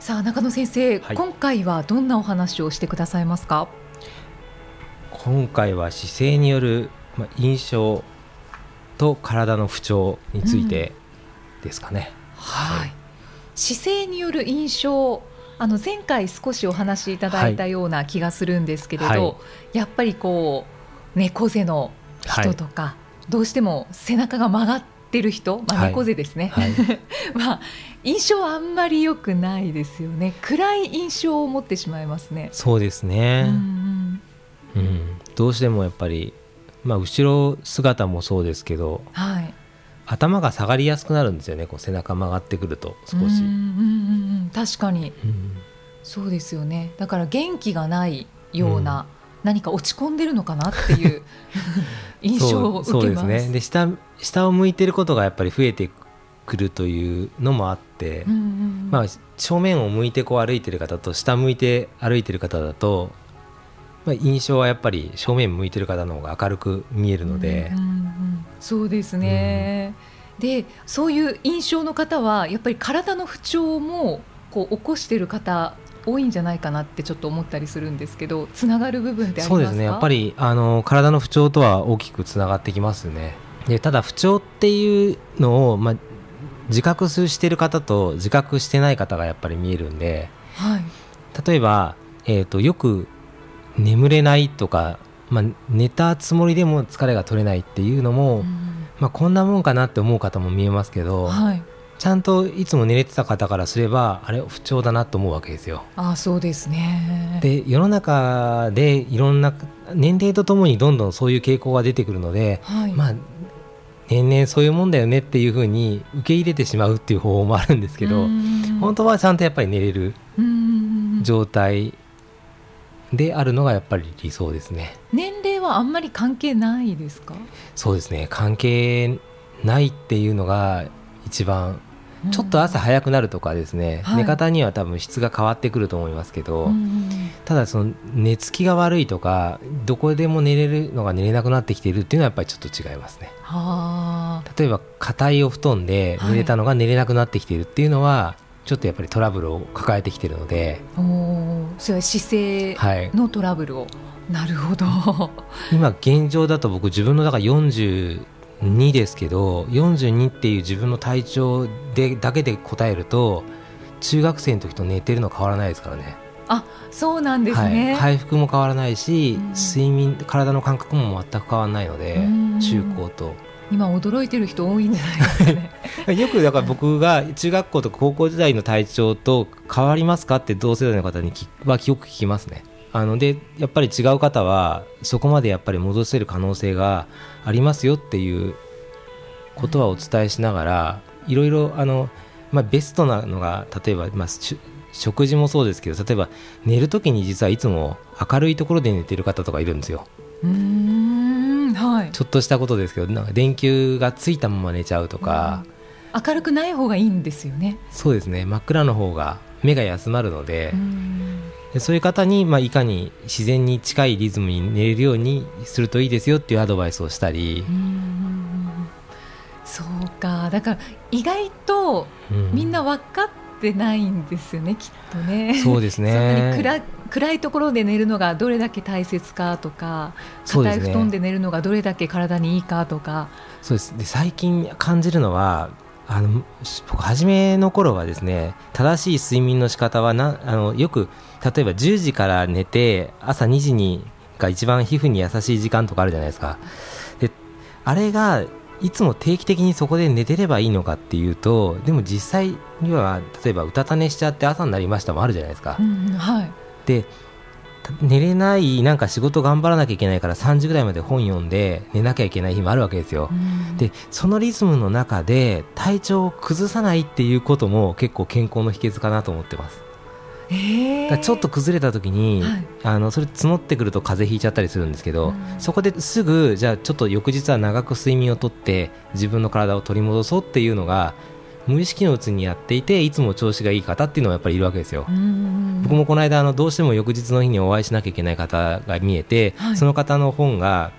さあ中野先生、はい、今回はどんなお話をしてくださいますか？今回は姿勢による、まあ、印象と体の不調についてですかね、うん、はい、姿勢による印象あの前回少しお話しいただいたような気がするんですけれど、はい、やっぱりこう猫背の人とか、どうしても背中が曲がってってる人、まあ、猫背ですね、はい。はい、まあ印象あんまり良くないですよね。暗い印象を持ってしまいますね。そうですね、うん、うん、どうしてもやっぱり、まあ、後ろ姿もそうですけど、はい、頭が下がりやすくなるんですよね。こう背中曲がってくると少し、うんうんうん、確かに、うん、そうですよね。だから元気がないような、何か落ち込んでるのかなっていう 印象を受けます。そうですね。で下下を向いてることがやっぱり増えてくるというのもあって、うんうん、まあ、正面を向いてこう歩いてる方と下向いて歩いてる方だと、まあ、印象はやっぱり正面向いてる方の方が明るく見えるので、うんうんうん、そうですね、うん、でそういう印象の方はやっぱり体の不調もこう起こしている方多いんじゃないかなってちょっと思ったりするんですけどつながる部分ってそうですね。やっぱりあの体の不調とは大きくつながってきますね。でただ不調っていうのを、まあ、自覚している方と自覚してない方がやっぱり見えるんで、はい、例えば、えーと、よく眠れないとか、まあ、寝たつもりでも疲れが取れないっていうのも、うん、まあ、こんなもんかなって思う方も見えますけど、はい、ちゃんといつも寝れてた方からすればあれ不調だなと思うわけですよ。あそうですね。で世の中でいろんな年齢とともにどんどんそういう傾向が出てくるので、はい、まあ年々そういうもんだよねっていうふうに受け入れてしまうっていう方法もあるんですけど本当はちゃんとやっぱり寝れる状態であるのがやっぱり理想ですね。年齢はあんまり関係ないですか？そうですね。関係ないっていうのが一番ちょっと朝早くなるとかですね、うん、寝方には多分質が変わってくると思いますけど、はい、ただその寝つきが悪いとかどこでも寝れるのが寝れなくなってきているっていうのはやっぱりちょっと違いますね。例えば硬いお布団で寝れたのが寝れなくなってきているっていうのは、はい、ちょっとやっぱりトラブルを抱えてきているので。それは姿勢のトラブルを、はい、なるほど。今現状だと僕自分のだから40 2ですけど42っていう自分の体調でだけで答えると中学生の時と寝てるの変わらないですからね。あそうなんですね、はい、回復も変わらないし、睡眠体の感覚も全く変わらないので中高と。今驚いてる人多いんじゃないですかね。よくだから僕が中学校とか高校時代の体調と変わりますかって同世代の方にはよく聞きますねあのでやっぱり違う方はそこまでやっぱり戻せる可能性がありますよっていうことはお伝えしながらいろいろあの、まあ、ベストなのが例えば、まあ、食事もそうですけど例えば寝るときに実はいつも明るいところで寝てる方とかいるんですよ。うんはい、ちょっとしたことですけどなんか電球がついたまま寝ちゃうとか、明るくない方がいいんですよね。そうですね。真っ暗の方が目が休まるのででそういう方に、まあ、いかに自然に近いリズムに寝れるようにするといいですよっていうアドバイスをしたり。そうか。だから意外とみんな分かってないんですよね、きっとね。そうですね。暗暗いところで寝るのがどれだけ大切かとか硬い布団で寝るのがどれだけ体にいいかとか。そうです。で最近感じるのはあの僕初めの頃はですね正しい睡眠の仕方はなあのよく例えば10時から寝て朝2時にが一番皮膚に優しい時間とかあるじゃないですか。であれがいつも定期的にそこで寝てればいいのかっていうとでも実際には例えばうたた寝しちゃって朝になりましたもあるじゃないですか、うん、はい、で寝れないなんか仕事頑張らなきゃいけないから3時ぐらいまで本読んで寝なきゃいけない日もあるわけですよ、うん、でそのリズムの中で体調を崩さないっていうことも結構健康の秘訣かなと思ってます。えー、ちょっと崩れた時に、はい。あのそれ募ってくると風邪ひいちゃったりするんですけど、うん。そこですぐじゃあちょっと翌日は長く睡眠をとって自分の体を取り戻そうっていうのが無意識のうちにやっていていつも調子がいい方っていうのはやっぱりいるわけですよ。うん僕もこの間あのどうしても翌日の日にお会いしなきゃいけない方が見えて、はい。その方の本が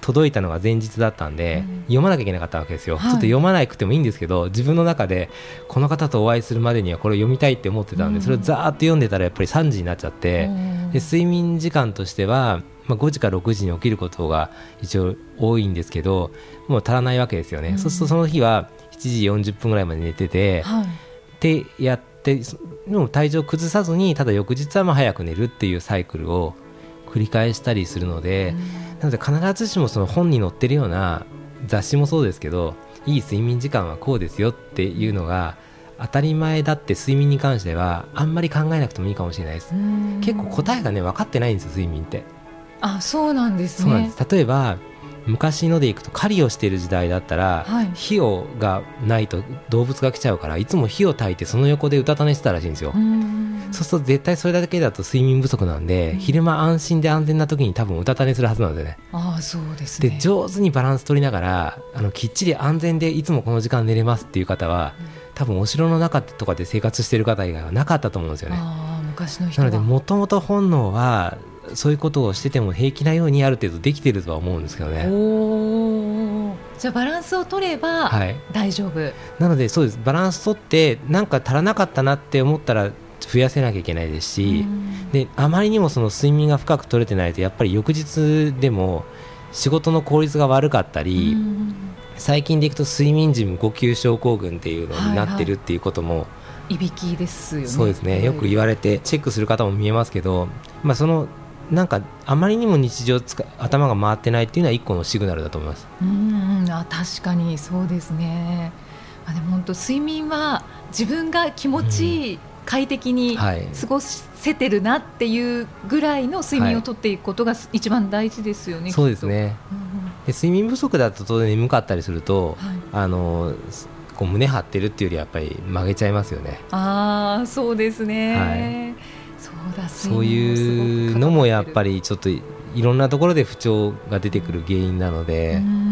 届いたのが前日だったんで、うん。読まなきゃいけなかったわけですよ、はい。ちょっと読まなくてもいいんですけど自分の中でこの方とお会いするまでにはこれを読みたいって思ってたんで、うん。それをざーっと読んでたらやっぱり3時になっちゃって、うん。で睡眠時間としては、まあ、5時から6時に起きることが一応多いんですけどもう足らないわけですよね、うん。そうするとその日は7時40分ぐらいまで寝てて、はい。ってやってそでも体調を崩さずにただ翌日はまあ早く寝るっていうサイクルを繰り返したりするので、なので必ずしもその本に載ってるような雑誌もそうですけどいい睡眠時間はこうですよっていうのが当たり前だって睡眠に関してはあんまり考えなくてもいいかもしれないです。うん。結構答えがね分かってないんですよ睡眠って。あそうなんですね。例えば昔のでいくと狩りをしている時代だったら、はい。火をがないと動物が来ちゃうからいつも火を焚いてその横でうたた寝してたらしいんですよ、うん。そうすると絶対それだけだと睡眠不足なんで、うん。昼間安心で安全な時に多分うたた寝するはずなんですよね。ああそうですね。で上手にバランス取りながらあのきっちり安全でいつもこの時間寝れますっていう方は多分お城の中とかで生活している方以外はなかったと思うんですよね。昔の人は。なのでもともと本能はそういうことをしてても平気なようにある程度できてるとは思うんですけどね。じゃあバランスを取ればはい。大丈夫、なのでそうです。バランス取ってなんか足らなかったなって思ったら増やせなきゃいけないですし、うん。であまりにもその睡眠が深く取れてないとやっぱり翌日でも仕事の効率が悪かったり、うん。最近でいくと睡眠時無呼吸症候群っていうのになってるっていうことも、いびきですよね。そうですね。よく言われてチェックする方も見えますけど、まあ、そのなんかあまりにも日常つか頭が回ってないっていうのは一個のシグナルだと思います。うんうんあ確かにそうですね。あでも本当睡眠は自分が気持ちいい、快適にはい。過ごせてるなっていうぐらいの睡眠をとっていくことが一番大事ですよね、そうですね。で睡眠不足だと当然眠かったりすると、はい。あのこう胸張ってるっていうよりやっぱり曲げちゃいますよね。ああそうですね、はいそういうのもやっぱりちょっといろんなところで不調が出てくる原因なので、うん。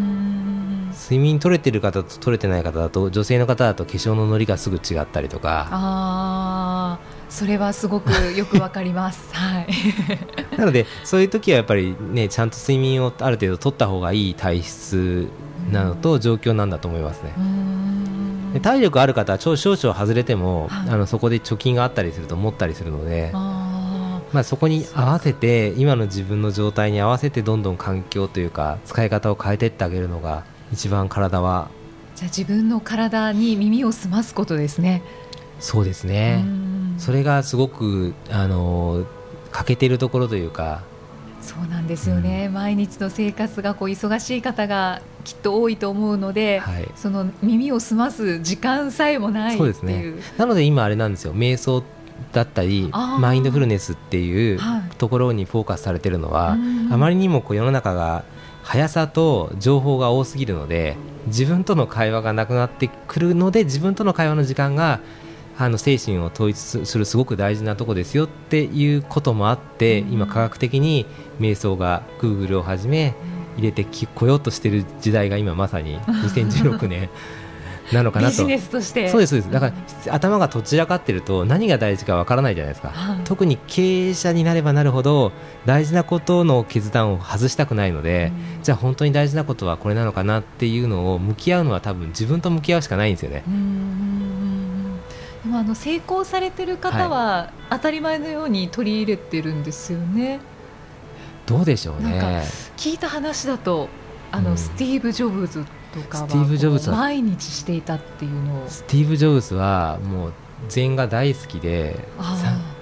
睡眠取れてる方と取れてない方だと女性の方だと化粧ののりがすぐ違ったりとか。ああそれはすごくよくわかります。はい。なのでそういう時はやっぱりねちゃんと睡眠をある程度取った方がいい体質なのと状況なんだと思いますね。体力ある方は少少々外れても、はい。あのそこで貯金があったりすると持ったりするので、あまあ、そこに合わせて今の自分の状態に合わせてどんどん環境というか使い方を変えていってあげるのが一番体はーじゃあ自分の体に耳を澄ますことですね。そうですね、うん。それがすごくあの欠けてるところというかそうなんですよね、毎日の生活がこう忙しい方がきっと多いと思うので、はい。その耳を澄ます時間さえもないっていう。そうですね。なので今あれなんですよ。瞑想だったりマインドフルネスっていうはい。ところにフォーカスされてるのは、うん。あまりにもこう世の中が速さと情報が多すぎるので自分との会話がなくなってくるので自分との会話の時間があの精神を統一するすごく大事なとこですよっていうこともあって、うん。今科学的に瞑想が Google をはじめ入れてきこようとしてる時代が今まさに 2016年なのかなと。ビジネスとして。そうですそうです。だから頭がどちらかってると何が大事かわからないじゃないですか、はい。特に経営者になればなるほど大事なことの決断を外したくないので、うん。じゃあ本当に大事なことはこれなのかなっていうのを向き合うのは多分自分と向き合うしかないんですよね。うんでもあの成功されてる方は当たり前のように取り入れてるんですよね。どうでしょうね。聞いた話だとあの、うん。スティーブ・ジョブズとかはスティーブジョブズは。毎日していたっていうのを。スティーブ・ジョブズはもう禅が大好きで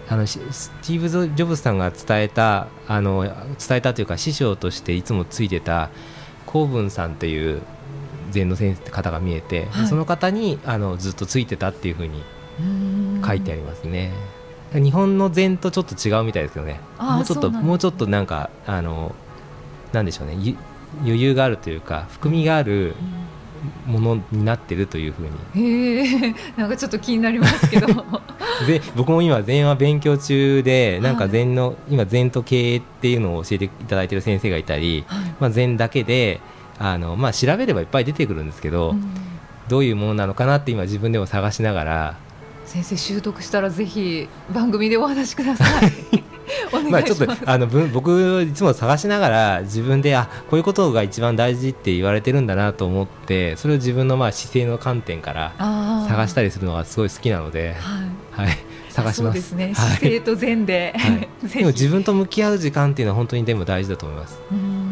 あのしスティーブ・ジョブズさんが伝えたあの伝えたというか師匠としていつもついてた公文さんという禅の先生方が見えて、はい。その方にあのずっとついてたっていうふうにうん。書いてありますね。日本の禅とちょっと違うみたいですけどね。もうちょっとね。もうちょっとなんかあのなんでしょうね。ゆ余裕があるというか含みがあるものになってるというふうに。へえなんかちょっと気になりますけど。で僕も今禅は勉強中でなんか禅の、はい、今禅と経営っていうのを教えていただいてる先生がいたり、はい、まあ、禅だけであの、まあ、調べればいっぱい出てくるんですけど、うん、どういうものなのかなって今自分でも探しながら。先生習得したらぜひ番組でお話しください まあちょっとあの僕いつも探しながら自分であこういうことが一番大事って言われてるんだなと思ってそれを自分のまあ姿勢の観点から探したりするのがすごい好きなので、はい、はい、探します。ね、姿勢と善で、はい、でも自分と向き合う時間っていうのは本当にでも大事だと思います。うん。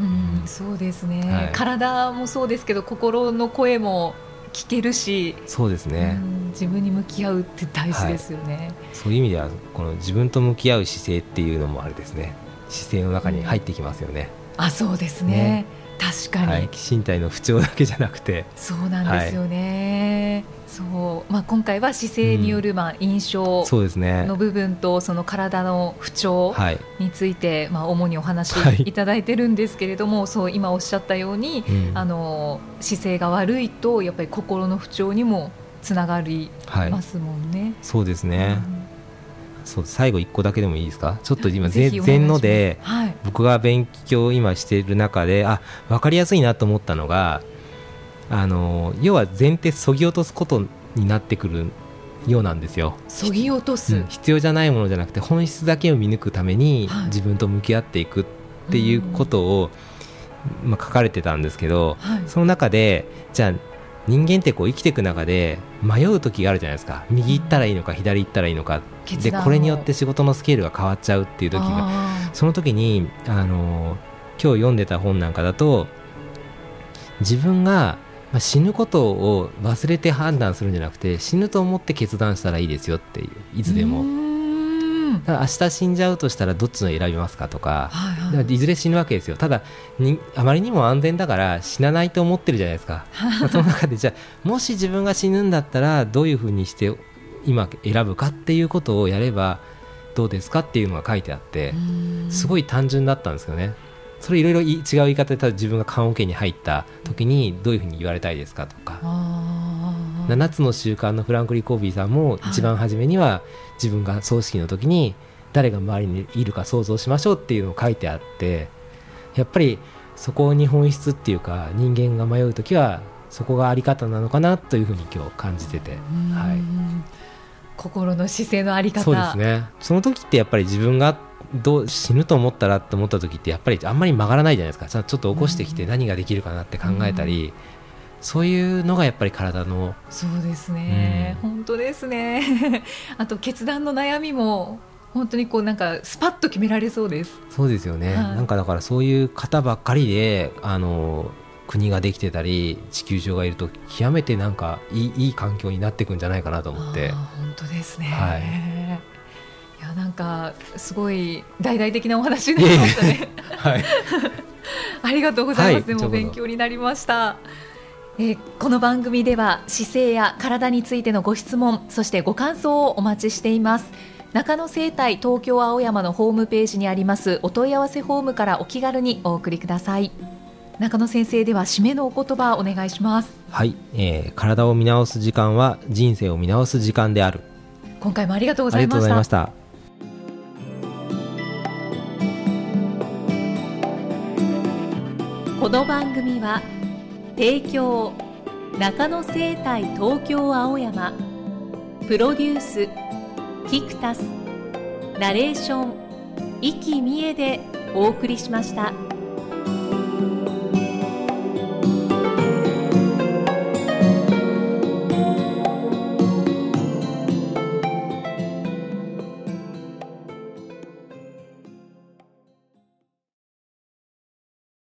そうですね、はい、体もそうですけど心の声も聞けるしそうですね、自分に向き合うって大事ですよね、はい、そういう意味ではこの自分と向き合う姿勢っていうのもあれですね。姿勢の中に入ってきますよね、うん、あそうですね、ね、確かに、はい、身体の不調だけじゃなくて。そうなんですよね、はいそう。まあ、今回は姿勢によるまあ印象の部分とその体の不調についてまあ主にお話い。ただいてるんですけれども、そう今おっしゃったように、あの姿勢が悪いとやっぱり心の不調にもつながりますもんね。そうですね、そう最後1個だけでもいいですか？ちょっと今全ので、はい、僕が勉強を今している中であ分かりやすいなと思ったのがあの要は前提そぎ落とすことになってくるようなんですよ。そぎ落とす、うん、必要じゃないものじゃなくて本質だけを見抜くために自分と向き合っていくっていうことを、まあ、書かれてたんですけど、はい、その中でじゃあ人間ってこう生きていく中で迷う時があるじゃないですか。右行ったらいいのか左行ったらいいのか。でこれによって仕事のスケールが変わっちゃうっていう時がその時にあの今日読んでた本なんかだと自分がまあ、死ぬことを忘れて判断するんじゃなくて死ぬと思って決断したらいいですよっていういつでもだ明日死んじゃうとしたらどっちの選びますかとか,、はいはい、いずれ死ぬわけですよ。ただにあまりにも安全だから死なないと思ってるじゃないですか、まあ、その中でじゃあもし自分が死ぬんだったらどういうふうにして今選ぶかっていうことをやればどうですかっていうのが書いてあってすごい単純だったんですよね。それいろいろ違う言い方で自分が棺桶に入った時にどういうふうに言われたいですかとか。7つの習慣のフランクリー・コービーさんも一番初めには自分が葬式の時に誰が周りにいるか想像しましょうっていうのを書いてあってやっぱりそこに本質っていうか人間が迷う時はそこがあり方なのかなというふうに今日感じてて、はい、心の姿勢のあり方。そうですね。その時ってやっぱり自分がどう死ぬと思ったらって思った時ってやっぱりあんまり曲がらないじゃないですか。ちょっと起こしてきて何ができるかなって考えたり、うん、そういうのがやっぱり体の。そうですね、うん、本当ですね。あと決断の悩みも本当にこうなんかスパッと決められそうです。そうですよね、はい、なんかだからそういう方ばっかりであの国ができてたり地球上がいると極めてなんかいいいい環境になっていくんじゃないかなと思って。本当ですね、はい。やなんかすごい大々的なお話になりましたね。はい、ありがとうございます。はい、でも勉強になりました。えー、この番組では姿勢や体についてのご質問そしてご感想をお待ちしています。中野生態東京青山のホームページにありますお問い合わせフォームからお気軽にお送りください。中野先生では締めのお言葉お願いします。はい、えー、体を見直す時間は人生を見直す時間である。今回もありがとうございました。この番組は提供。中野生態東京青山。プロデュース。キクタス。ナレーション。生きみえでお送りしました。